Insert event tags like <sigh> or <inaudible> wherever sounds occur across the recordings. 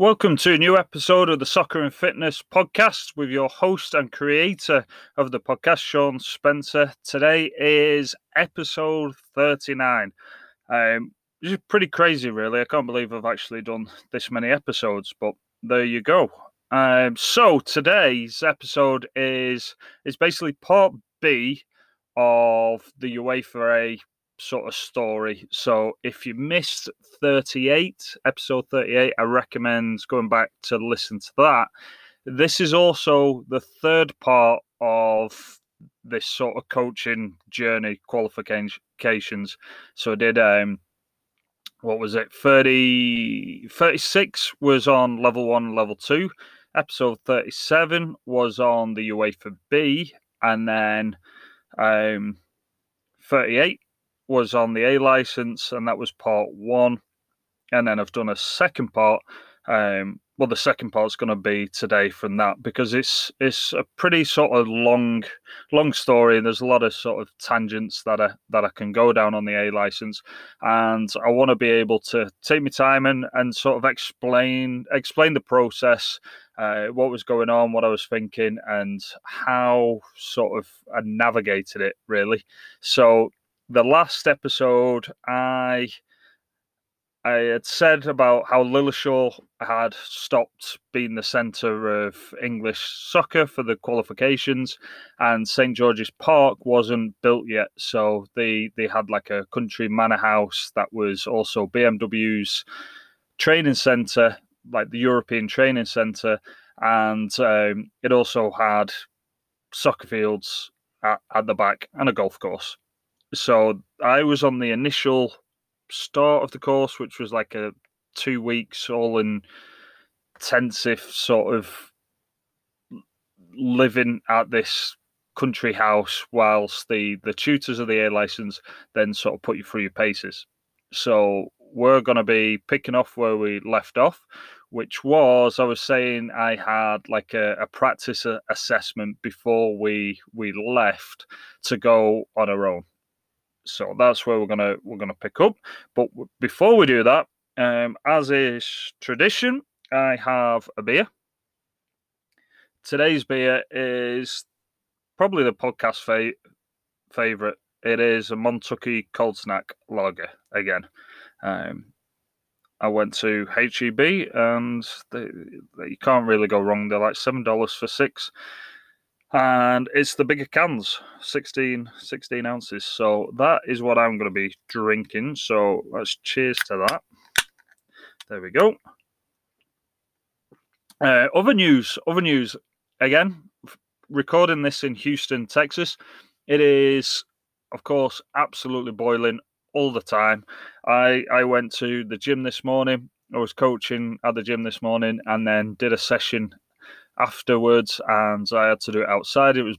Welcome to a new episode of the Soccer and Fitness podcast with your host and creator of the podcast, Shaun Spencer. Today is episode 39. Um, this is pretty crazy, really. I can't believe I've actually done this many episodes, but there you go. Um, so today's episode is is basically part B of the UEFA sort of story. So if you missed 38, episode 38, I recommend going back to listen to that. This is also the third part of this sort of coaching journey qualifications. So I did um what was it 30 36 was on level 1 level 2 episode 37 was on the UEFA B and then um 38 was on the A license, and that was part one. And then I've done a second part. Um, well, the second part's going to be today from that because it's it's a pretty sort of long long story, and there's a lot of sort of tangents that I that I can go down on the A license, and I want to be able to take my time and and sort of explain explain the process, uh, what was going on, what I was thinking, and how sort of I navigated it really. So the last episode, I I had said about how Lilleshall had stopped being the centre of English soccer for the qualifications, and St George's Park wasn't built yet. So they they had like a country manor house that was also BMW's training centre, like the European training centre, and um, it also had soccer fields at, at the back and a golf course so I was on the initial start of the course, which was like a two weeks all intensive sort of living at this country house whilst the the tutors of the A license then sort of put you through your paces. So we're going to be picking off where we left off, which was I was saying I had like a, a practice assessment before we we left to go on our own. So that's where we're gonna we're gonna pick up. But before we do that, um, as is tradition, I have a beer. Today's beer is probably the podcast fa- favorite. It is a Montucky Cold Snack Lager again. Um, I went to HEB and they, they, you can't really go wrong. They're like seven dollars for six and it's the bigger cans 16 16 ounces. So that is what i'm going to be drinking. So let's cheers to that. There we go. Uh, other news other news. Again recording this in houston texas. It is of course absolutely boiling all the time. I i went to the gym this morning. I was coaching at the gym this morning and then did a session afterwards, and I had to do it outside. It was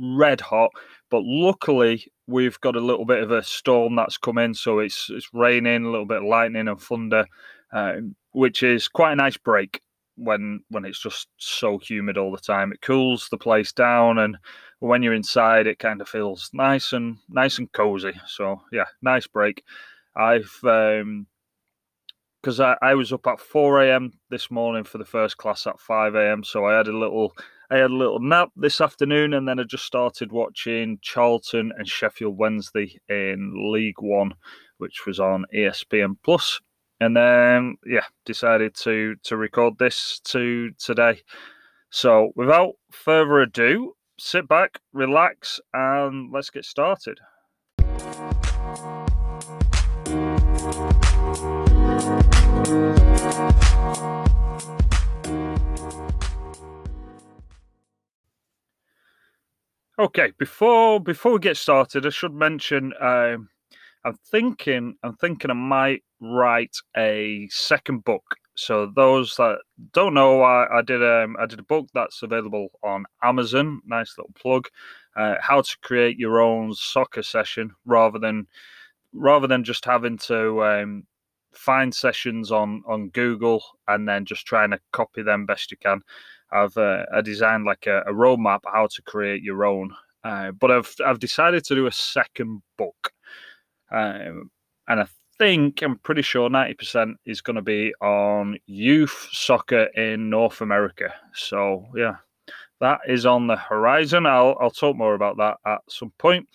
red hot, but luckily we've got a little bit of a storm that's come in, so it's it's raining, a little bit of lightning and thunder, um, which is quite a nice break when when it's just so humid all the time. It cools the place down, and when you're inside, it kind of feels nice and nice and cozy. So yeah, nice break. I've um, because I, I was up at 4 a.m. this morning for the first class at 5 a.m. So I had a little I had a little nap this afternoon, and then I just started watching Charlton and Sheffield Wednesday in League One, which was on ESPN Plus. And then yeah, decided to to record this to today. So without further ado, sit back, relax, and let's get started. Okay, before before we get started, I should mention um, I'm thinking I'm thinking I might write a second book. So those that don't know, I, I did um, I did a book that's available on Amazon. Nice little plug. Uh, how to create your own soccer session rather than rather than just having to um, find sessions on on Google and then just trying to copy them best you can. I've uh, I designed like a, a roadmap how to create your own, uh, but I've I've decided to do a second book, um, and I think I'm pretty sure 90% is going to be on youth soccer in North America. So yeah, that is on the horizon. I'll I'll talk more about that at some point.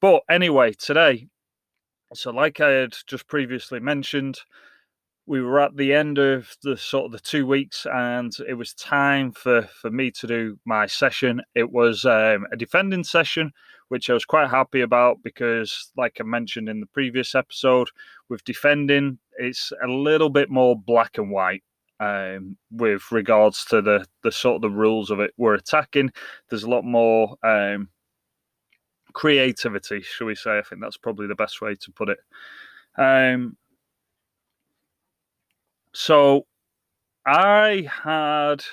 But anyway, today, so like I had just previously mentioned, we were at the end of the sort of the two weeks, and it was time for for me to do my session. It was um, a defending session, which I was quite happy about because, like I mentioned in the previous episode, with defending, it's a little bit more black and white. Um, with regards to the the sort of the rules of it, we're attacking. There's a lot more um, creativity, shall we say? I think that's probably the best way to put it. Um, so I had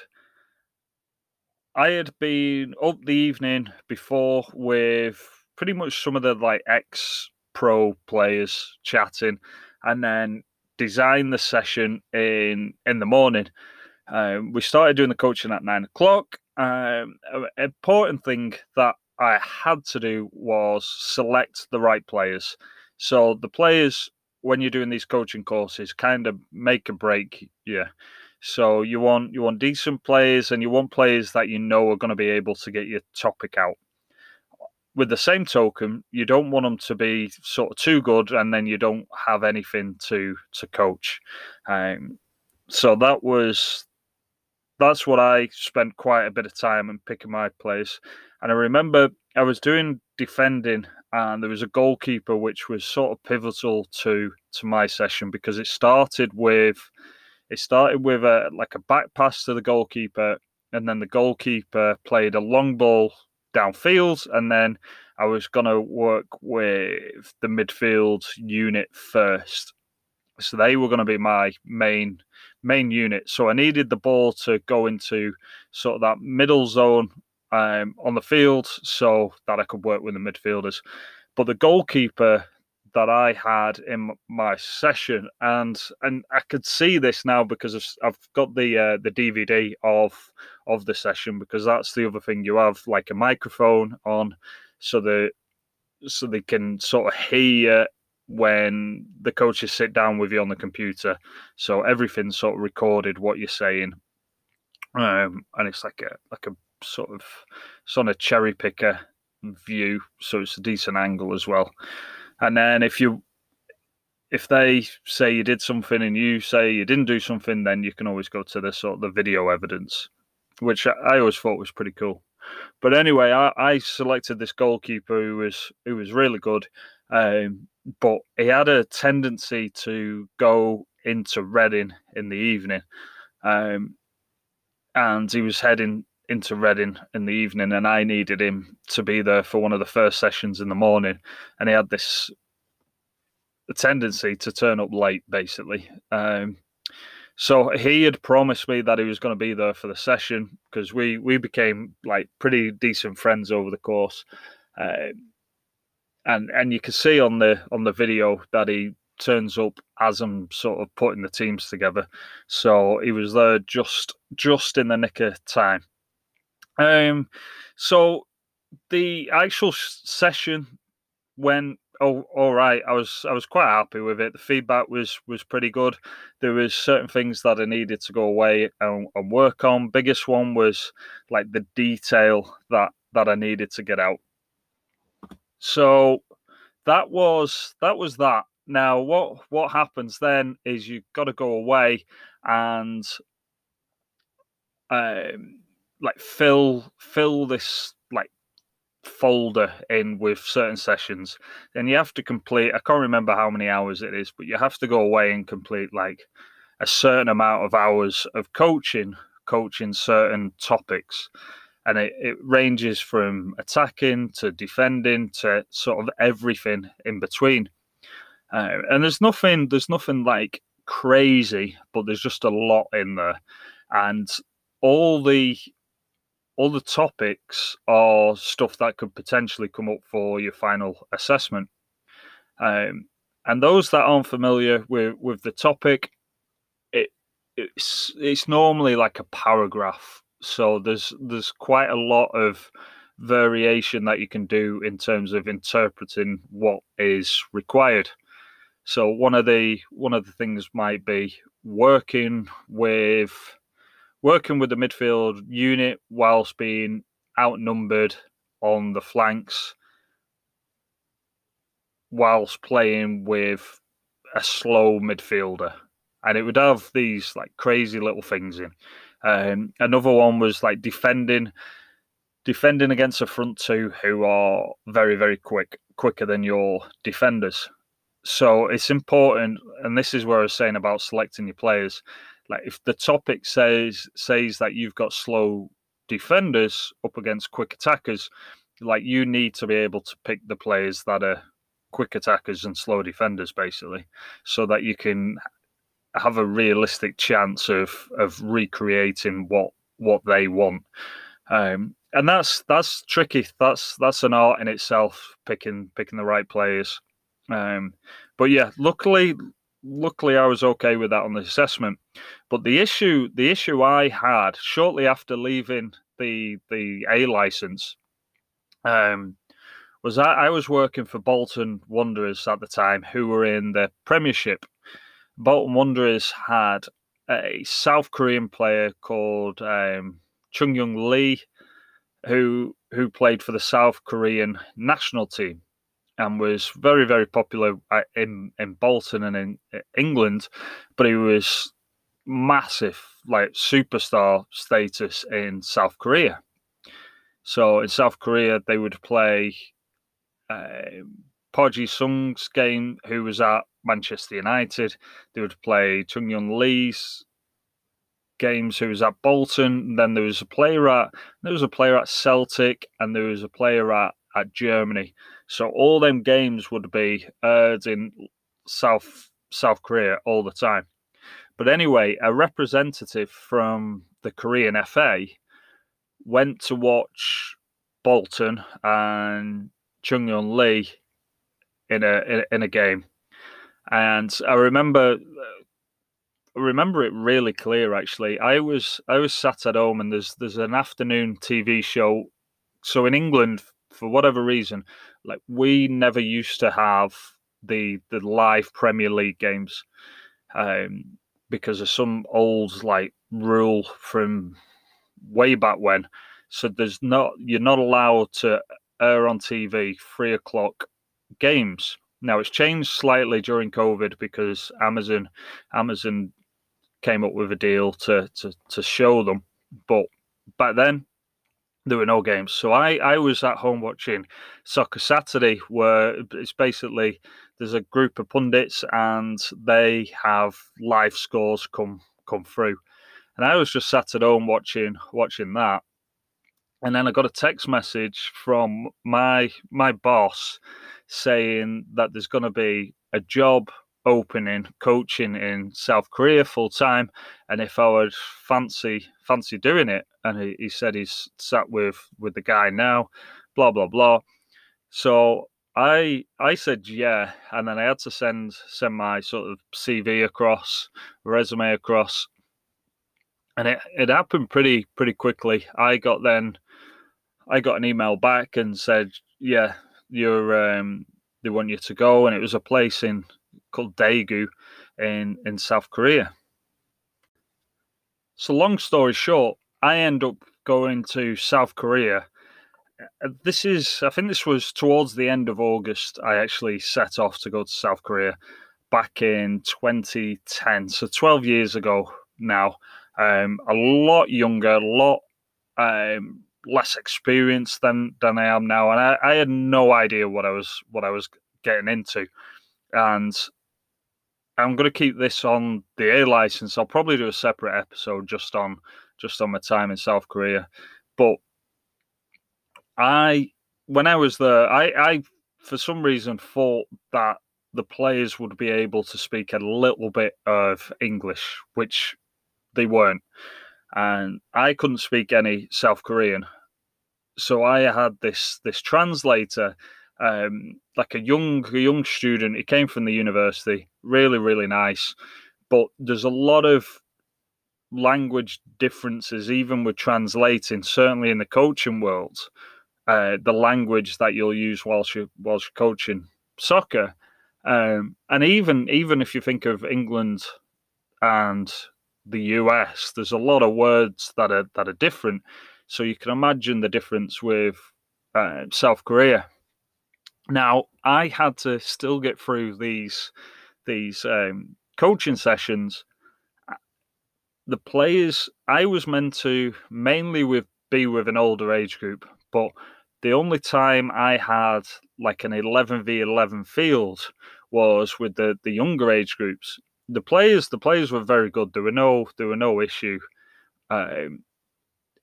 I had been up the evening before with pretty much some of the like ex pro players chatting, and then designed the session in in the morning. Um, we started doing the coaching at nine o'clock. Um, an important thing that I had to do was select the right players. So the players when you're doing these coaching courses kind of make a break yeah so you want you want decent players and you want players that you know are going to be able to get your topic out. With the same token you don't want them to be sort of too good and then you don't have anything to to coach. Um, so that was that's what i spent quite a bit of time in picking my place. and i remember i was doing defending and there was a goalkeeper which was sort of pivotal to to my session because it started with it started with a like a back pass to the goalkeeper and then the goalkeeper played a long ball downfield and then I was to work with the midfield unit first so they were going to be my main main unit so I needed the ball to go into sort of that middle zone um, on the field so that I could work with the midfielders. But the goalkeeper that I had in my session, and and I could see this now because I've got the uh, the DVD of of the session because that's the other thing you have like a microphone on, so the so they can sort of hear when the coaches sit down with you on the computer. So everything's sort of recorded what you're saying, um, and it's like a like a sort of it's on a cherry picker view, so it's a decent angle as well. And then if you if they say you did something and you say you didn't do something, then you can always go to the sort of the video evidence, which I always thought was pretty cool. But anyway, I, I selected this goalkeeper who was who was really good, um, but he had a tendency to go into Reading in the evening, um, and he was heading into Reading in the evening, and I needed him to be there for one of the first sessions in the morning, and he had this tendency to turn up late, basically. Um, so he had promised me that he was going to be there for the session because we we became like pretty decent friends over the course, uh, and and you can see on the on the video that he turns up as I'm sort of putting the teams together. So he was there just just in the nick of time. Um, so the actual session went oh all right. I was I was quite happy with it. The feedback was was pretty good. There was certain things that I needed to go away and, and work on. Biggest one was like the detail that that I needed to get out. So that was that was that. Now what what happens then is you've got to go away and um like fill fill this like folder in with certain sessions then you have to complete i can't remember how many hours it is but you have to go away and complete like a certain amount of hours of coaching coaching certain topics and it, it ranges from attacking to defending to sort of everything in between uh, and there's nothing there's nothing like crazy but there's just a lot in there and all the all the topics are stuff that could potentially come up for your final assessment. Um, and those that aren't familiar with, with the topic, it it's it's normally like a paragraph. So there's there's quite a lot of variation that you can do in terms of interpreting what is required. So one of the one of the things might be working with working with the midfield unit whilst being outnumbered on the flanks whilst playing with a slow midfielder. And it would have these like crazy little things in. Um, another one was like defending defending against a front two who are very, very quick, quicker than your defenders. So it's important, and this is where I was saying about selecting your players. Like if the topic says says that you've got slow defenders up against quick attackers, like you need to be able to pick the players that are quick attackers and slow defenders, basically, so that you can have a realistic chance of of recreating what what they want. Um, and that's that's tricky. That's that's an art in itself, picking picking the right players. Um, but yeah, luckily, luckily I was okay with that on the assessment. But the issue, the issue I had shortly after leaving the the A license, um, was that I was working for Bolton Wanderers at the time, who were in the Premiership. Bolton Wanderers had a South Korean player called um, Chung Yong Lee, who who played for the South Korean national team and was very very popular in in Bolton and in England, but he was massive like superstar status in South Korea. So in South Korea they would play uh, Park Ji-sung's game, who was at Manchester United. They would play Chung Yong Lee's games who was at Bolton. Then there was a player at there was a player at Celtic, and there was a player at at Germany. So all them games would be aired in South South Korea all the time. But anyway, a representative from the Korean FA went to watch Bolton and Chung Yong Lee in a in, a game, and I remember I remember it really clear. Actually, I was I was sat at home, and there's there's an afternoon TV show. So in England, for whatever reason, like we never used to have the the live Premier League games um, because of some old like rule from way back when. So there's not you're not allowed to air on TV three o'clock games. Now it's changed slightly during COVID because Amazon Amazon came up with a deal to to to show them, but back then there were no games. So I I was at home watching Soccer Saturday, where it's basically there's a group of pundits and they have live scores come come through, and I was just sat at home watching watching that and then I got a text message from my my boss saying that there's going to be a job opening coaching in South Korea full time, and if I would fancy fancy doing it, and he, he said he's sat with with the guy now, blah blah blah. So I I said yeah, and then I had to send send my sort of CV across, resume across, and it, it happened pretty pretty quickly. I got then I got an email back and said, "Yeah, you're um, they want you to go," and it was a place in called Daegu in in South Korea. So, long story short, I end up going to South Korea. Uh, this is, I think, this was towards the end of August. I actually set off to go to South Korea back in 2010, so 12 years ago now. Um, a lot younger, a lot um, less experienced than than I am now, and I, I had no idea what I was what I was getting into. And I'm going to keep this on the A license. I'll probably do a separate episode just on just on my time in South Korea. But I, when I was there, I, I for some reason thought that the players would be able to speak a little bit of English, which they weren't and I couldn't speak any South Korean, so I had this this translator, um, like a young a young student. He came from the university, really really nice, but there's a lot of language differences even with translating. Certainly in the coaching world, uh, the language that you'll use whilst you whilst you're coaching soccer. Um, and even even if you think of England and the US, there's a lot of words that are that are different. So you can imagine the difference with uh, South Korea. Now, I had to still get through these these um, coaching sessions. The players I was meant to mainly with be with an older age group, but the only time I had like an 11 v 11 field was with the the younger age groups. The players the players were very good. There were no there were no issue um,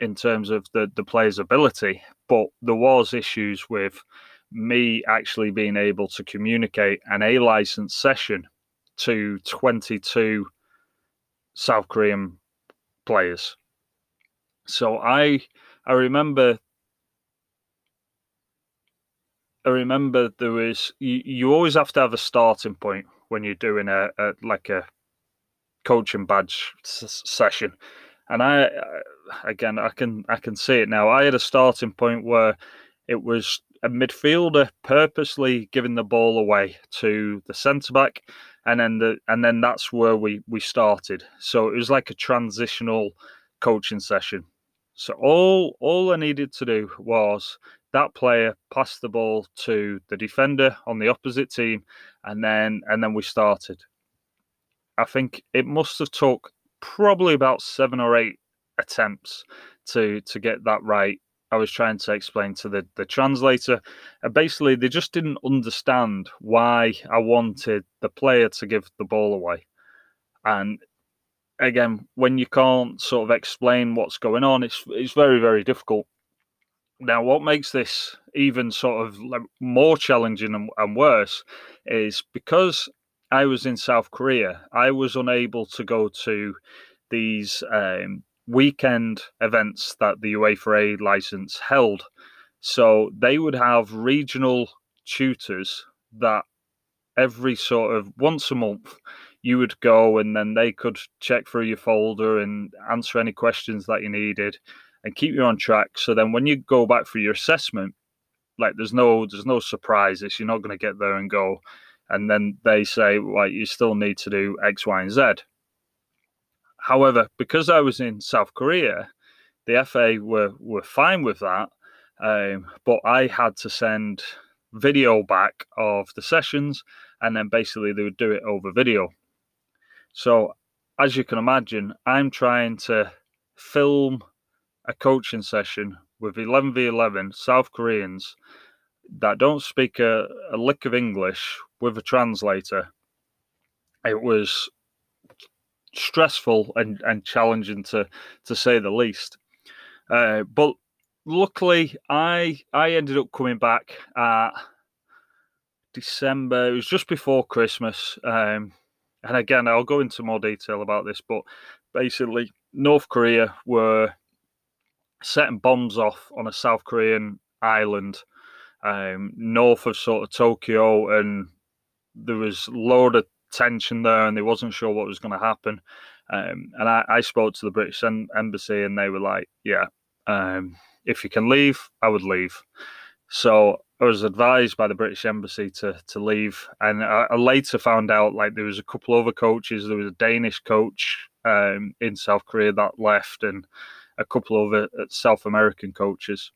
in terms of the the players' ability, but there was issues with me actually being able to communicate an A license session to 22 South Korean players. So I I remember I remember there was you, you always have to have a starting point when you're doing a, a like a coaching badge s- session, and I again I can I can see it now. I had a starting point where it was a midfielder purposely giving the ball away to the centre back, and then the and then that's where we we started. So it was like a transitional coaching session. So all all I needed to do was that player passed the ball to the defender on the opposite team, and then and then we started. I think it must have took probably about seven or eight attempts to to get that right. I was trying to explain to the the translator, and basically they just didn't understand why I wanted the player to give the ball away, and again, when you can't sort of explain what's going on, it's it's very very difficult. Now, what makes this even sort of more challenging and, and worse is because I was in South Korea, I was unable to go to these um, weekend events that the UEFA license held. So they would have regional tutors that every sort of once a month you would go and then they could check through your folder and answer any questions that you needed and keep you on track. So then when you go back for your assessment, like there's no there's no surprises. You're not going to get there and go, and then they say, well, you still need to do X, Y, and Z. However, because I was in South Korea, the FA were were fine with that, um, but I had to send video back of the sessions, and then basically they would do it over video. So, as you can imagine, I'm trying to film a coaching session with 11 v 11 South Koreans that don't speak a, a lick of English with a translator. It was stressful and, and challenging to to say the least. Uh, but luckily, I I ended up coming back at December. It was just before Christmas. Um, and again, I'll go into more detail about this, but basically, North Korea were setting bombs off on a South Korean island um, north of sort of Tokyo, and there was a load of tension there, and they wasn't sure what was going to happen. Um, and I, I, spoke to the British embassy, and they were like, "Yeah, um, if you can leave, I would leave." So I was advised by the British embassy to to leave, and I, I later found out like there was a couple other coaches. There was a Danish coach um, in South Korea that left, and a couple of uh, South American coaches.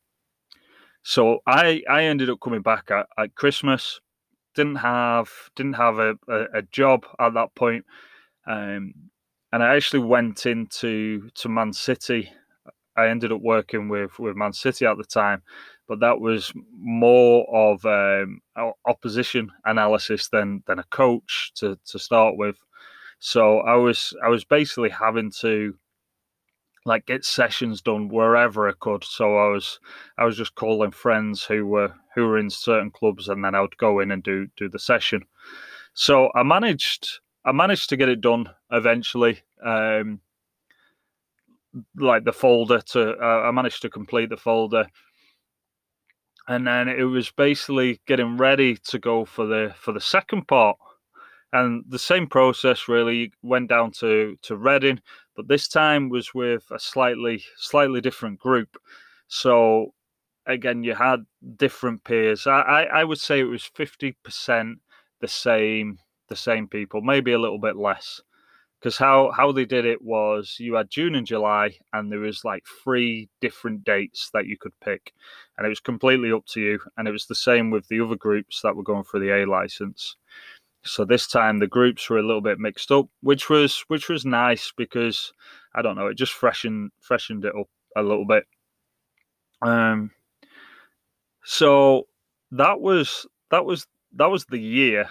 So I I ended up coming back at, at Christmas. Didn't have didn't have a, a, a job at that point. Um, and I actually went into to Man City. I ended up working with with Man City at the time, but that was more of um, opposition analysis than than a coach to to start with. So I was I was basically having to like get sessions done wherever I could. So I was I was just calling friends who were who were in certain clubs, and then I would go in and do do the session. So I managed I managed to get it done eventually. Um, like the folder to uh, I managed to complete the folder, and then it was basically getting ready to go for the for the second part. And the same process really went down to to Reading, but this time was with a slightly slightly different group. So again, you had different peers. I, I, I would say it was fifty percent the same the same people, maybe a little bit less. Because how how they did it was you had June and July, and there was like three different dates that you could pick, and it was completely up to you. And it was the same with the other groups that were going for the A license. So this time the groups were a little bit mixed up, which was which was nice because I don't know, it just freshened freshened it up a little bit. Um, so that was that was that was the year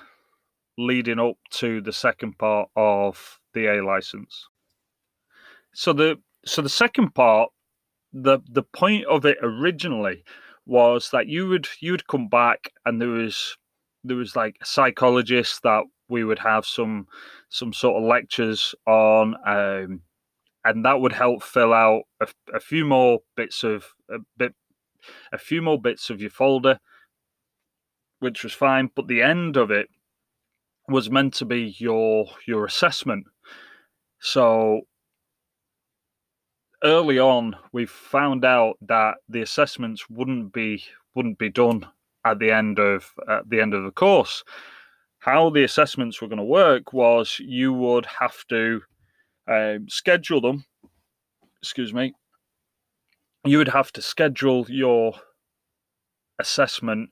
leading up to the second part of the A license. So the so the second part, the the point of it originally was that you would you would come back and there was there was like a psychologist that we would have some some sort of lectures on um, and that would help fill out a, a few more bits of a bit a few more bits of your folder which was fine but the end of it was meant to be your your assessment. So early on we found out that the assessments wouldn't be wouldn't be done at the end of at the end of the course. How the assessments were going to work was you would have to um, schedule them. Excuse me. You would have to schedule your assessment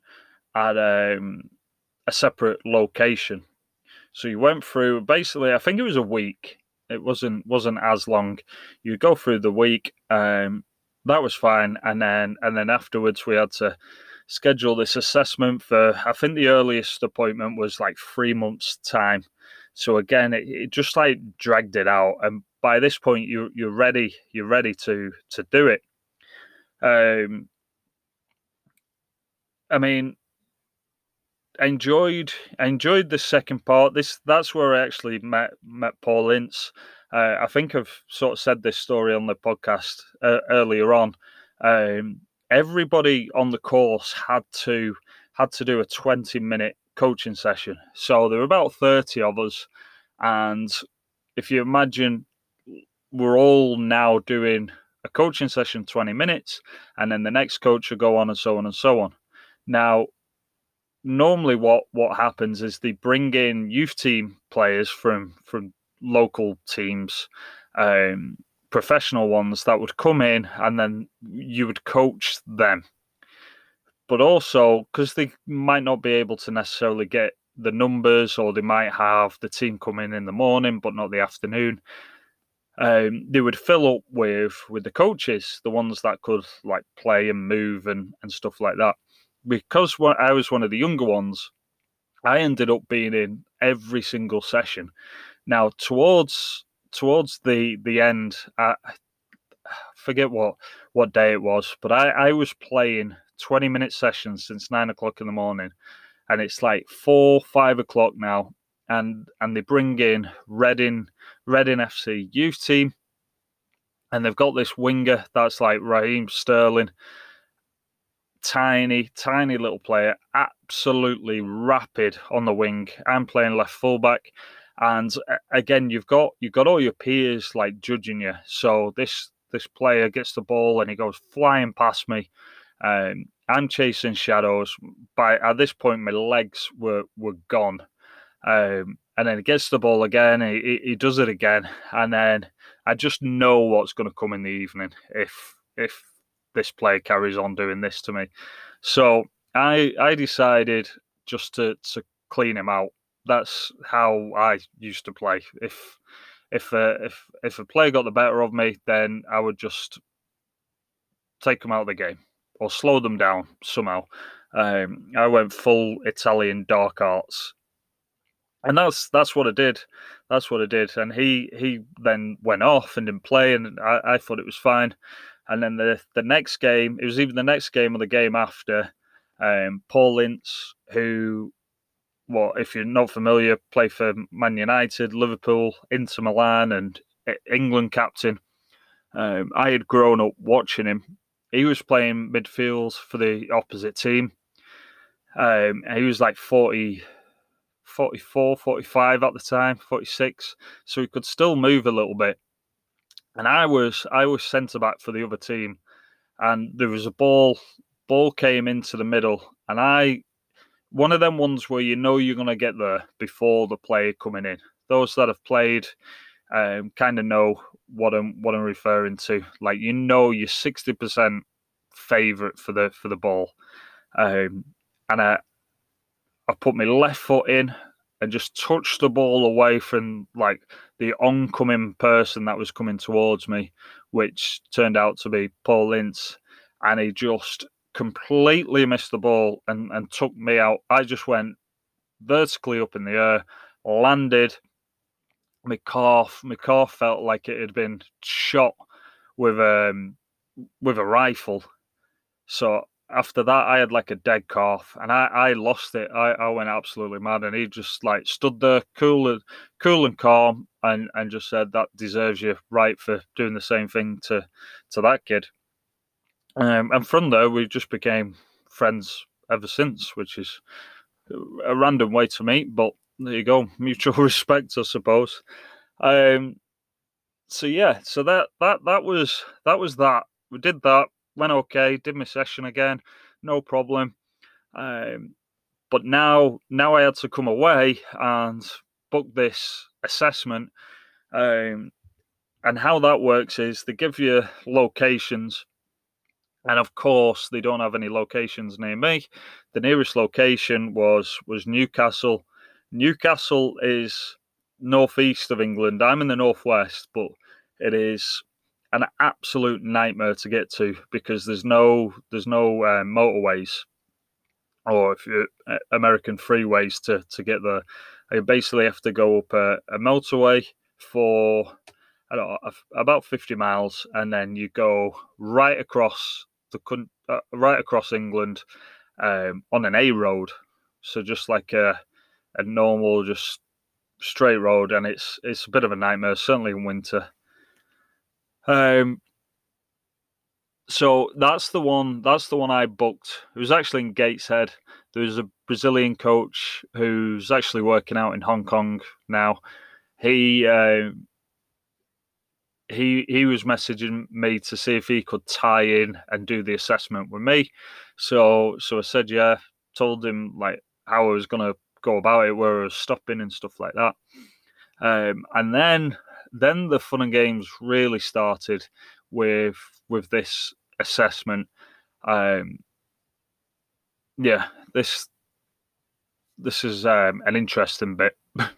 at um, a separate location. So you went through basically, I think it was a week. It wasn't wasn't as long. You go through the week. Um, that was fine, and then and then afterwards we had to schedule this assessment for I think the earliest appointment was like three months time. So again, it, it just like dragged it out, and by this point you you're ready you're ready to to do it. Um, I mean, enjoyed enjoyed the second part. This that's where I actually met met Paul Ince. Uh, I think I've sort of said this story on the podcast uh, earlier on. Um, everybody on the course had to had to do a 20 minute coaching session. So there were about 30 of us. And if you imagine, we're all now doing a coaching session 20 minutes, and then the next coach will go on and so on and so on. Now, normally what what happens is they bring in youth team players from from local teams um, professional ones that would come in and then you would coach them. But also, because they might not be able to necessarily get the numbers, or they might have the team come in in the morning but not the afternoon. Um, they would fill up with with the coaches, the ones that could like play and move and and stuff like that. Because I was one of the younger ones, I ended up being in every single session. Now, towards towards the the end, I, forget what what day it was, but I I was playing twenty minute sessions since nine o'clock in the morning, and it's like four five o'clock now, and and they bring in Reading Reading FC youth team, and they've got this winger that's like Raheem Sterling. Tiny, tiny little player, absolutely rapid on the wing. I'm playing left fullback and again, you've got you've got all your peers like judging you. So this this player gets the ball and he goes flying past me. Um, I'm chasing shadows. By at this point, my legs were were gone. Um, and then he gets the ball again. He, he does it again, and then I just know what's going to come in the evening if if this player carries on doing this to me. So I I decided just to to clean him out that's how I used to play. If if uh, if if a player got the better of me, then I would just take them out of the game or slow them down somehow. Um, I went full Italian dark arts, and that's that's what I did. That's what I did. And he he then went off and didn't play, and I, I thought it was fine. And then the the next game, it was even the next game or the game after. Um, Paul Ince, who what if you're not familiar, play for Man United, Liverpool, Inter Milan, and England captain. Um, I had grown up watching him. He was playing midfield for the opposite team. Um, he was like 40, 44, 45 at the time, 46. So he could still move a little bit. And I was I was centre back for the other team. And there was a ball, ball came into the middle, and I one of them ones where you know you're going to get there before the player coming in. Those that have played um, kind of know what I'm what I'm referring to. Like you know, you're sixty percent favorite for the for the ball, um, and I I put my left foot in and just touched the ball away from like the oncoming person that was coming towards me, which turned out to be Paul Ince, and he just completely missed the ball and, and took me out. I just went vertically up in the air, landed. My calf, my calf felt like it had been shot with um with a rifle. So after that, I had like a dead calf, and I, I lost it. I, I went absolutely mad, and he just like stood there, cool and cool and calm, and and just said that deserves you right for doing the same thing to to that kid. Um, and from there, we just became friends ever since, which is a random way to meet, but there you go, <laughs> mutual <laughs> respect, I suppose. Um, so yeah, so that that that was that was that. We did that, went okay, did my session again, no problem. Um, but now now I had to come away and book this assessment. Um, and how that works is they give you locations and of course they don't have any locations near me. The nearest location was was Newcastle. Newcastle is northeast of England. I'm in the northwest, but it is an absolute nightmare to get to because there's no there's no uh, motorways or if you uh, American freeways to to get there. You basically have to go up a, a motorway for I don't know, about 50 miles, and then you go right across the uh, right across England um, on an A road, so just like a a normal just straight road, and it's it's a bit of a nightmare, certainly in winter. Um, so that's the one. That's the one I booked. It was actually in Gateshead. There was a Brazilian coach who's actually working out in Hong Kong now. He uh, he he was messaging me to see if he could tie in and do the assessment with me. So so I said yeah. Told him like how I was gonna go about it, where I was stopping and stuff like that. Um, and then then the fun and games really started with with this assessment. Um, yeah, this this is um, an interesting bit. <laughs>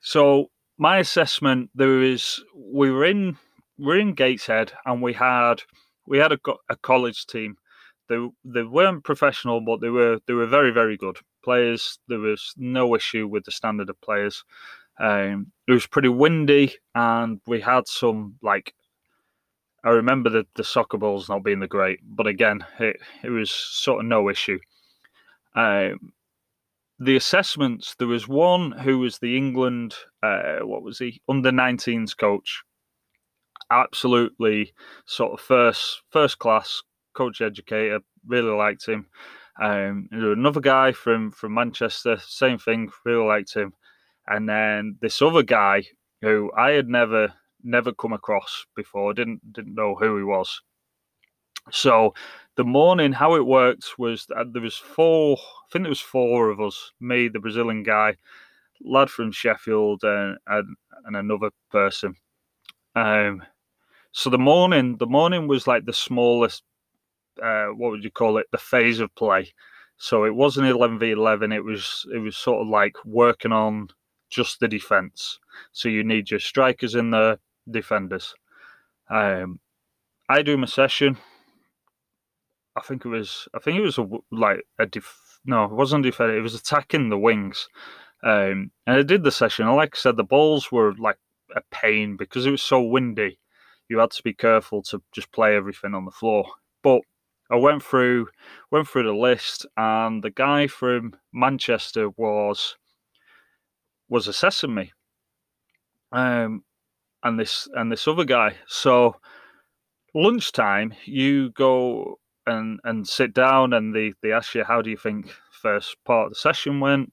so my assessment there is we were in we're in Gateshead and we had we had a, a college team. They they weren't professional, but they were they were very very good players. There was no issue with the standard of players. Um, it was pretty windy, and we had some like I remember the, the soccer balls not being the great, but again, it, it was sort of no issue. Um, the assessments, there was one who was the England, uh, what was he, under 19s coach. Absolutely sort of first first class coach educator. Really liked him. Um, another guy from from Manchester, same thing. Really liked him. And then this other guy who I had never never come across before. Didn't didn't know who he was. So the morning, how it worked was that there was four. I think there was four of us. Me, the Brazilian guy, lad from Sheffield, and and, and another person. Um, so the morning, the morning was like the smallest. Uh, what would you call it? The phase of play. So it wasn't eleven v eleven. It was it was sort of like working on just the defense. So you need your strikers and the defenders. Um, I do my session. I think it was. I think it was a, like a def, no, it wasn't defending. It was attacking the wings. Um, and I did the session. And like I said, the balls were like a pain because it was so windy. You had to be careful to just play everything on the floor. But I went through went through the list, and the guy from Manchester was was assessing me. Um, and this and this other guy. So lunchtime, you go and and sit down and they they ask you how do you think first part of the session went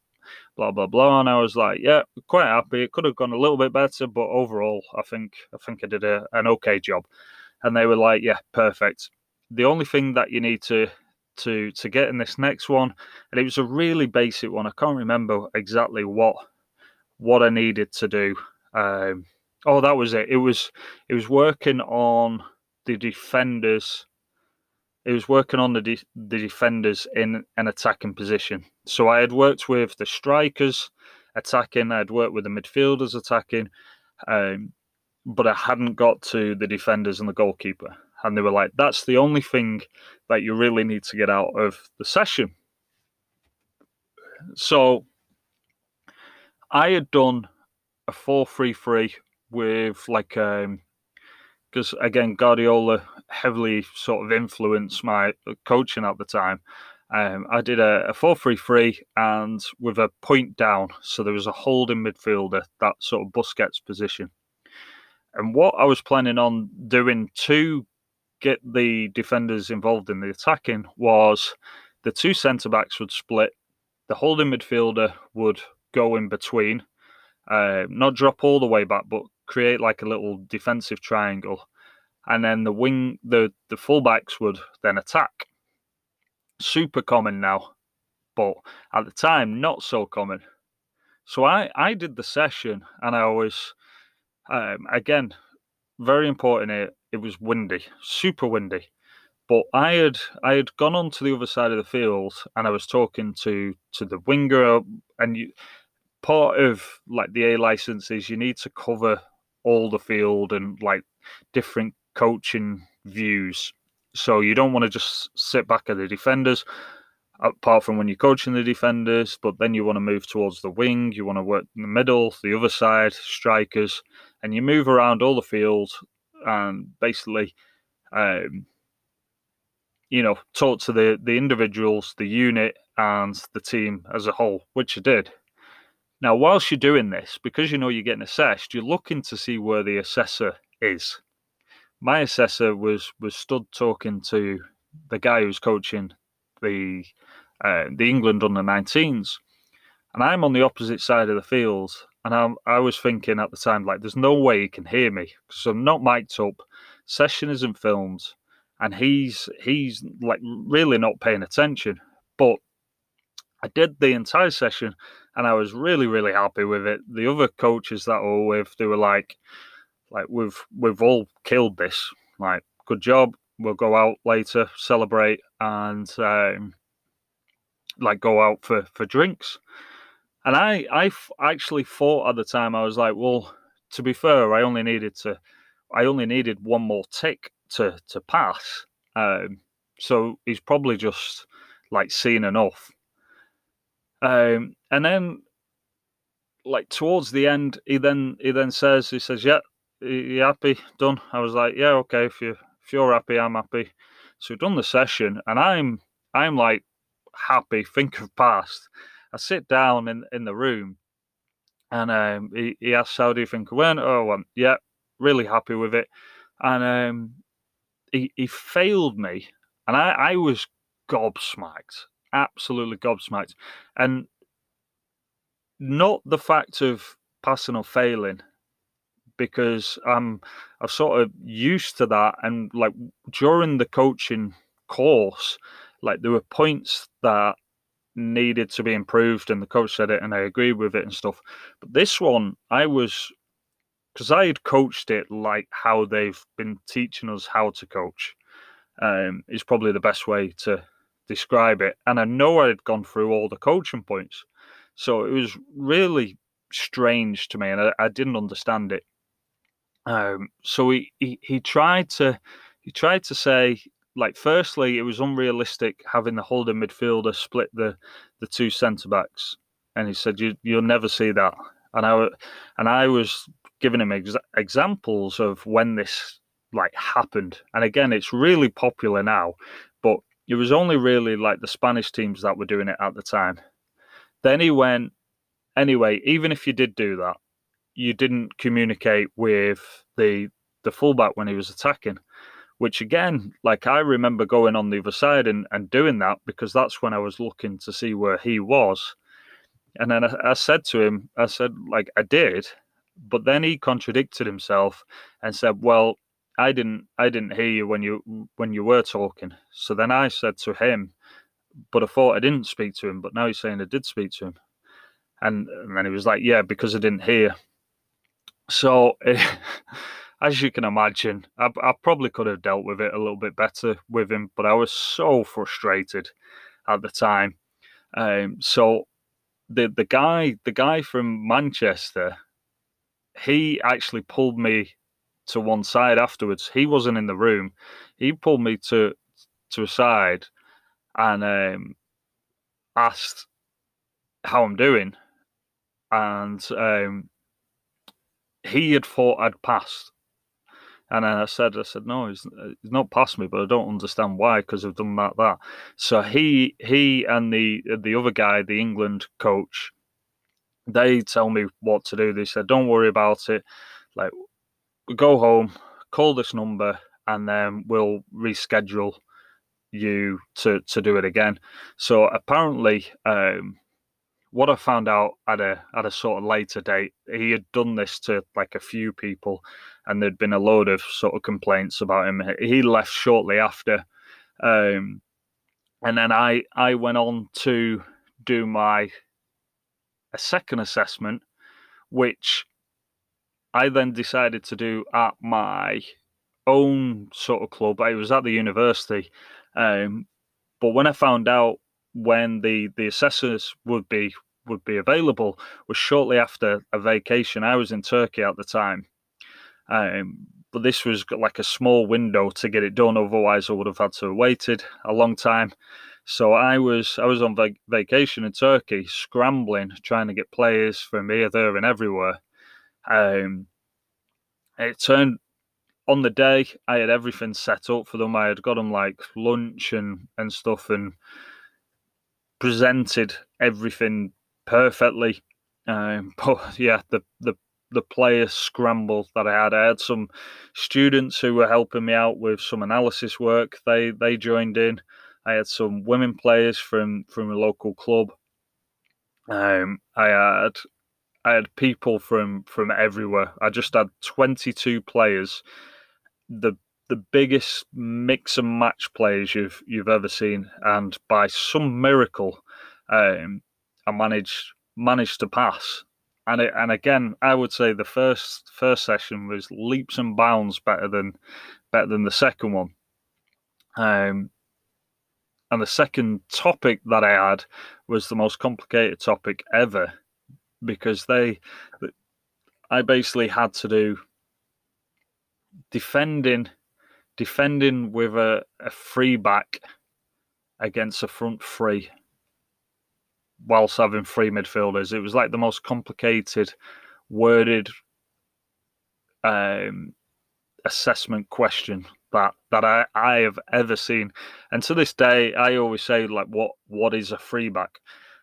blah blah blah and i was like yeah quite happy it could have gone a little bit better but overall i think i think i did a, an okay job and they were like yeah perfect the only thing that you need to to to get in this next one, and it was a really basic one. I can't remember exactly what what I needed to do. Um, oh, that was it. It was it was working on the defenders. It was working on the de- the defenders in an attacking position. So I had worked with the strikers attacking. I'd worked with the midfielders attacking, um, but I hadn't got to the defenders and the goalkeeper. And they were like, "That's the only thing that you really need to get out of the session." So I had done a four-three-three with like um because again Guardiola heavily sort of influenced my coaching at the time. Um, I did a, a 4-3-3 and with a point down, so there was a holding midfielder, that sort of Busquets position. And what I was planning on doing to get the defenders involved in the attacking was the two centre backs would split, the holding midfielder would go in between, uh, not drop all the way back, but create like a little defensive triangle, and then the wing, the the fullbacks would then attack. Super common now, but at the time not so common. So I I did the session, and I was um, again very important. It it was windy, super windy. But I had I had gone on to the other side of the field and I was talking to to the winger and you part of like the A license is you need to cover all the field and like different coaching views. So you don't want to just sit back at the defenders, apart from when you're coaching the defenders, but then you want to move towards the wing, you want to work in the middle, the other side, strikers, and you move around all the field and basically um, you know, talk to the the individuals, the unit, and the team as a whole, which I did. Now, whilst you're doing this, because you know you're getting assessed, you're looking to see where the assessor is. My assessor was was stood talking to the guy who's coaching the uh, the England under 19s, and I'm on the opposite side of the field. And I, I was thinking at the time, like, there's no way he can hear me because I'm not mic'd up. Session isn't filmed, and he's he's like really not paying attention. But I did the entire session and I was really, really happy with it. The other coaches that were with, they were like, like we've we've all killed this. Like, good job. We'll go out later, celebrate, and um, like go out for for drinks. And I I actually thought at the time I was like, well, to be fair, I only needed to, I only needed one more tick to to pass. Um, so he's probably just like seen enough. Um, and then, like towards the end, he then he then says he says, "Yeah, you happy? Done." I was like, "Yeah, okay. If you if you're happy, I'm happy." So we've done the session, and I'm I'm like happy. Think of past. I sit down in in the room, and um, he, he asks, "How do you think it went?" Oh, yeah, really happy with it. And um, he he failed me, and I I was gobsmacked absolutely gobsmacked. And not the fact of passing or failing, because I'm I've sort of used to that. And like during the coaching course, like there were points that needed to be improved, and the coach said it, and I agreed with it and stuff. But this one, I was because I had coached it like how they've been teaching us how to coach. Um, is probably the best way to describe it. And I know I had gone through all the coaching points. So it was really strange to me and I, I didn't understand it. Um, so he, he, he tried to he tried to say like firstly it was unrealistic having the holding midfielder split the the two centre backs and he said you you'll never see that and I and I was giving him ex- examples of when this like happened and again it's really popular now it was only really like the Spanish teams that were doing it at the time. Then he went, anyway, even if you did do that, you didn't communicate with the the fullback when he was attacking. Which again, like I remember going on the other side and, and doing that because that's when I was looking to see where he was. And then I, I said to him, I said, like, I did, but then he contradicted himself and said, Well, I didn't I didn't hear you when you when you were talking. So then I said to him, but I thought I didn't speak to him. But now he's saying I did speak to him, and, and then he was like, yeah, because I didn't hear. So, <laughs> as you can imagine, I, I probably could have dealt with it a little bit better with him, but I was so frustrated at the time. Um, so the the guy the guy from Manchester, he actually pulled me to one side afterwards. He wasn't in the room. He pulled me to to a side and um, asked how I'm doing, and um, he had thought I'd passed. And then I said, I said, no, he's, he's not passed me, but I don't understand why because I've done that, that. So he, he, and the the other guy, the England coach, they tell me what to do. They said, don't worry about it. Like, go home, call this number, and then we'll reschedule you to to do it again. So apparently, um, what I found out at a at a sort of later date, he had done this to like a few people, and there'd been a load of sort of complaints about him. He left shortly after, um, and then I I went on to do my a second assessment, which I then decided to do at my own sort of club. I was at the university, um, but when I found out when the the assessors would be would be available was shortly after a vacation. I was in Turkey at the time, um, but this was like a small window to get it done. Otherwise, I would have had to have waited a long time. So I was I was on vac- vacation in Turkey, scrambling, trying to get players from here, there, and everywhere. Um, it turned on the day I had everything set up for them. I had got them like lunch and and stuff and presented everything perfectly. Um, <laughs> but yeah, the the the player scramble that I had. I had some students who were helping me out with some analysis work. They they joined in. I had some women players from from a local club. Um, I had I had people from from everywhere. I just had 22 players the the biggest mix and match players you've you've ever seen, and by some miracle, um, I managed managed to pass. And it, and again, I would say the first first session was leaps and bounds better than better than the second one. Um, and the second topic that I had was the most complicated topic ever because they, I basically had to do defending defending with a, a free back against a front three whilst having three midfielders. It was like the most complicated, worded um, assessment question that that I, I have ever seen. And to this day, I always say like, what what is a free back?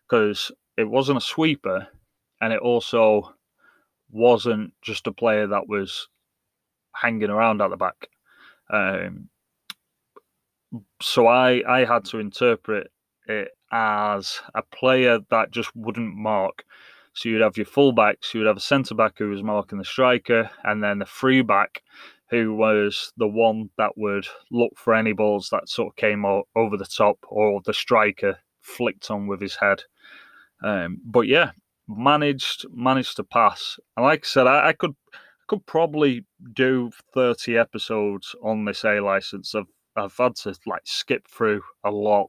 Because it wasn't a sweeper, and it also wasn't just a player that was hanging around at the back. Um, so I I had to interpret it as a player that just wouldn't mark. So you'd have your fullbacks, you'd have a centre back who was marking the striker, and then the free back who was the one that would look for any balls that sort of came over the top or the striker flicked on with his head. Um, but yeah, managed managed to pass. And like I said, I, I could could probably do 30 episodes on this A license. I've I've had to like skip through a lot.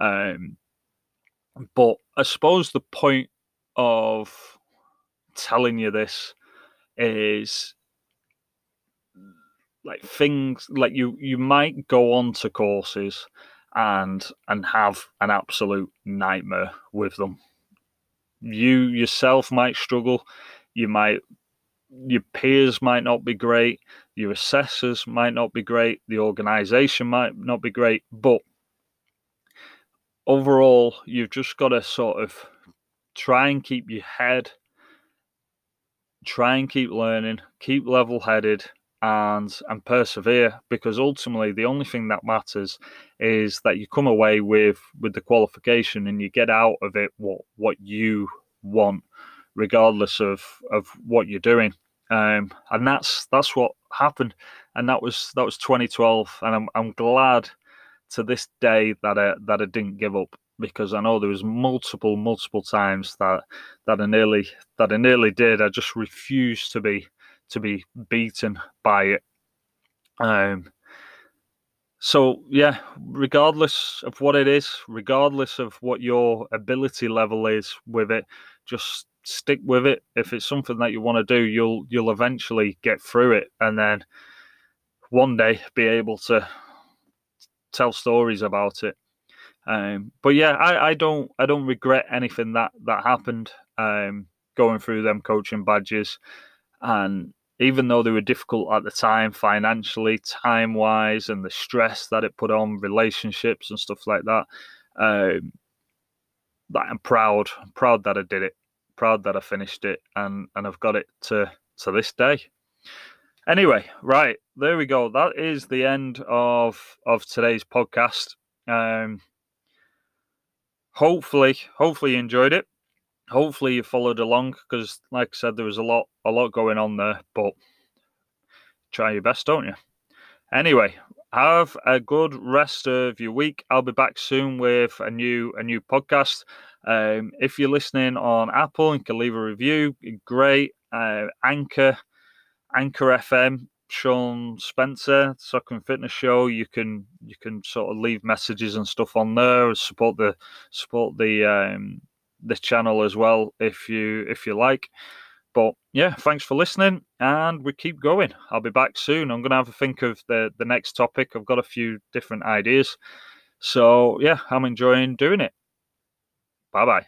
Um, but I suppose the point of telling you this is like things like you you might go on to courses and and have an absolute nightmare with them. You yourself might struggle. You might your peers might not be great, your assessors might not be great, the organization might not be great, but overall, you've just got to sort of try and keep your head, try and keep learning, keep level headed. And, and persevere because ultimately the only thing that matters is that you come away with with the qualification and you get out of it what what you want regardless of of what you're doing um, and that's that's what happened, and that was that was 2012, and I'm I'm glad to this day that I that I didn't give up because I know there was multiple multiple times that that I nearly that I nearly did. I just refused to be to be beaten by it. Um, so yeah, regardless of what it is, regardless of what your ability level is with it, just stick with it. If it's something that you want to do, you'll you'll eventually get through it, and then one day be able to tell stories about it. Um, but yeah, I, I don't I don't regret anything that that happened. Um, going through them coaching badges, and even though they were difficult at the time financially, time wise, and the stress that it put on relationships and stuff like that, um, that I'm proud. I'm proud that I did it. Proud that I finished it, and and I've got it to to this day. Anyway, right there we go. That is the end of of today's podcast. Um, hopefully, hopefully you enjoyed it hopefully you followed along because, like I said, there was a lot, a lot going on there. But try your best, don't you? Anyway, have a good rest of your week. I'll be back soon with a new, a new podcast. Um, if you're listening on Apple and can leave a review, great. Uh, Anchor, Anchor FM, Shaun Spencer, Soccer and Fitness Show. You can you can sort of leave messages and stuff on there. Support the support the um, the channel as well if you if you like. But yeah, thanks for listening, and we keep going. I'll be back soon. I'm going to have a think of the the next topic. I've got a few different ideas, so yeah, I'm enjoying doing it. Bye bye.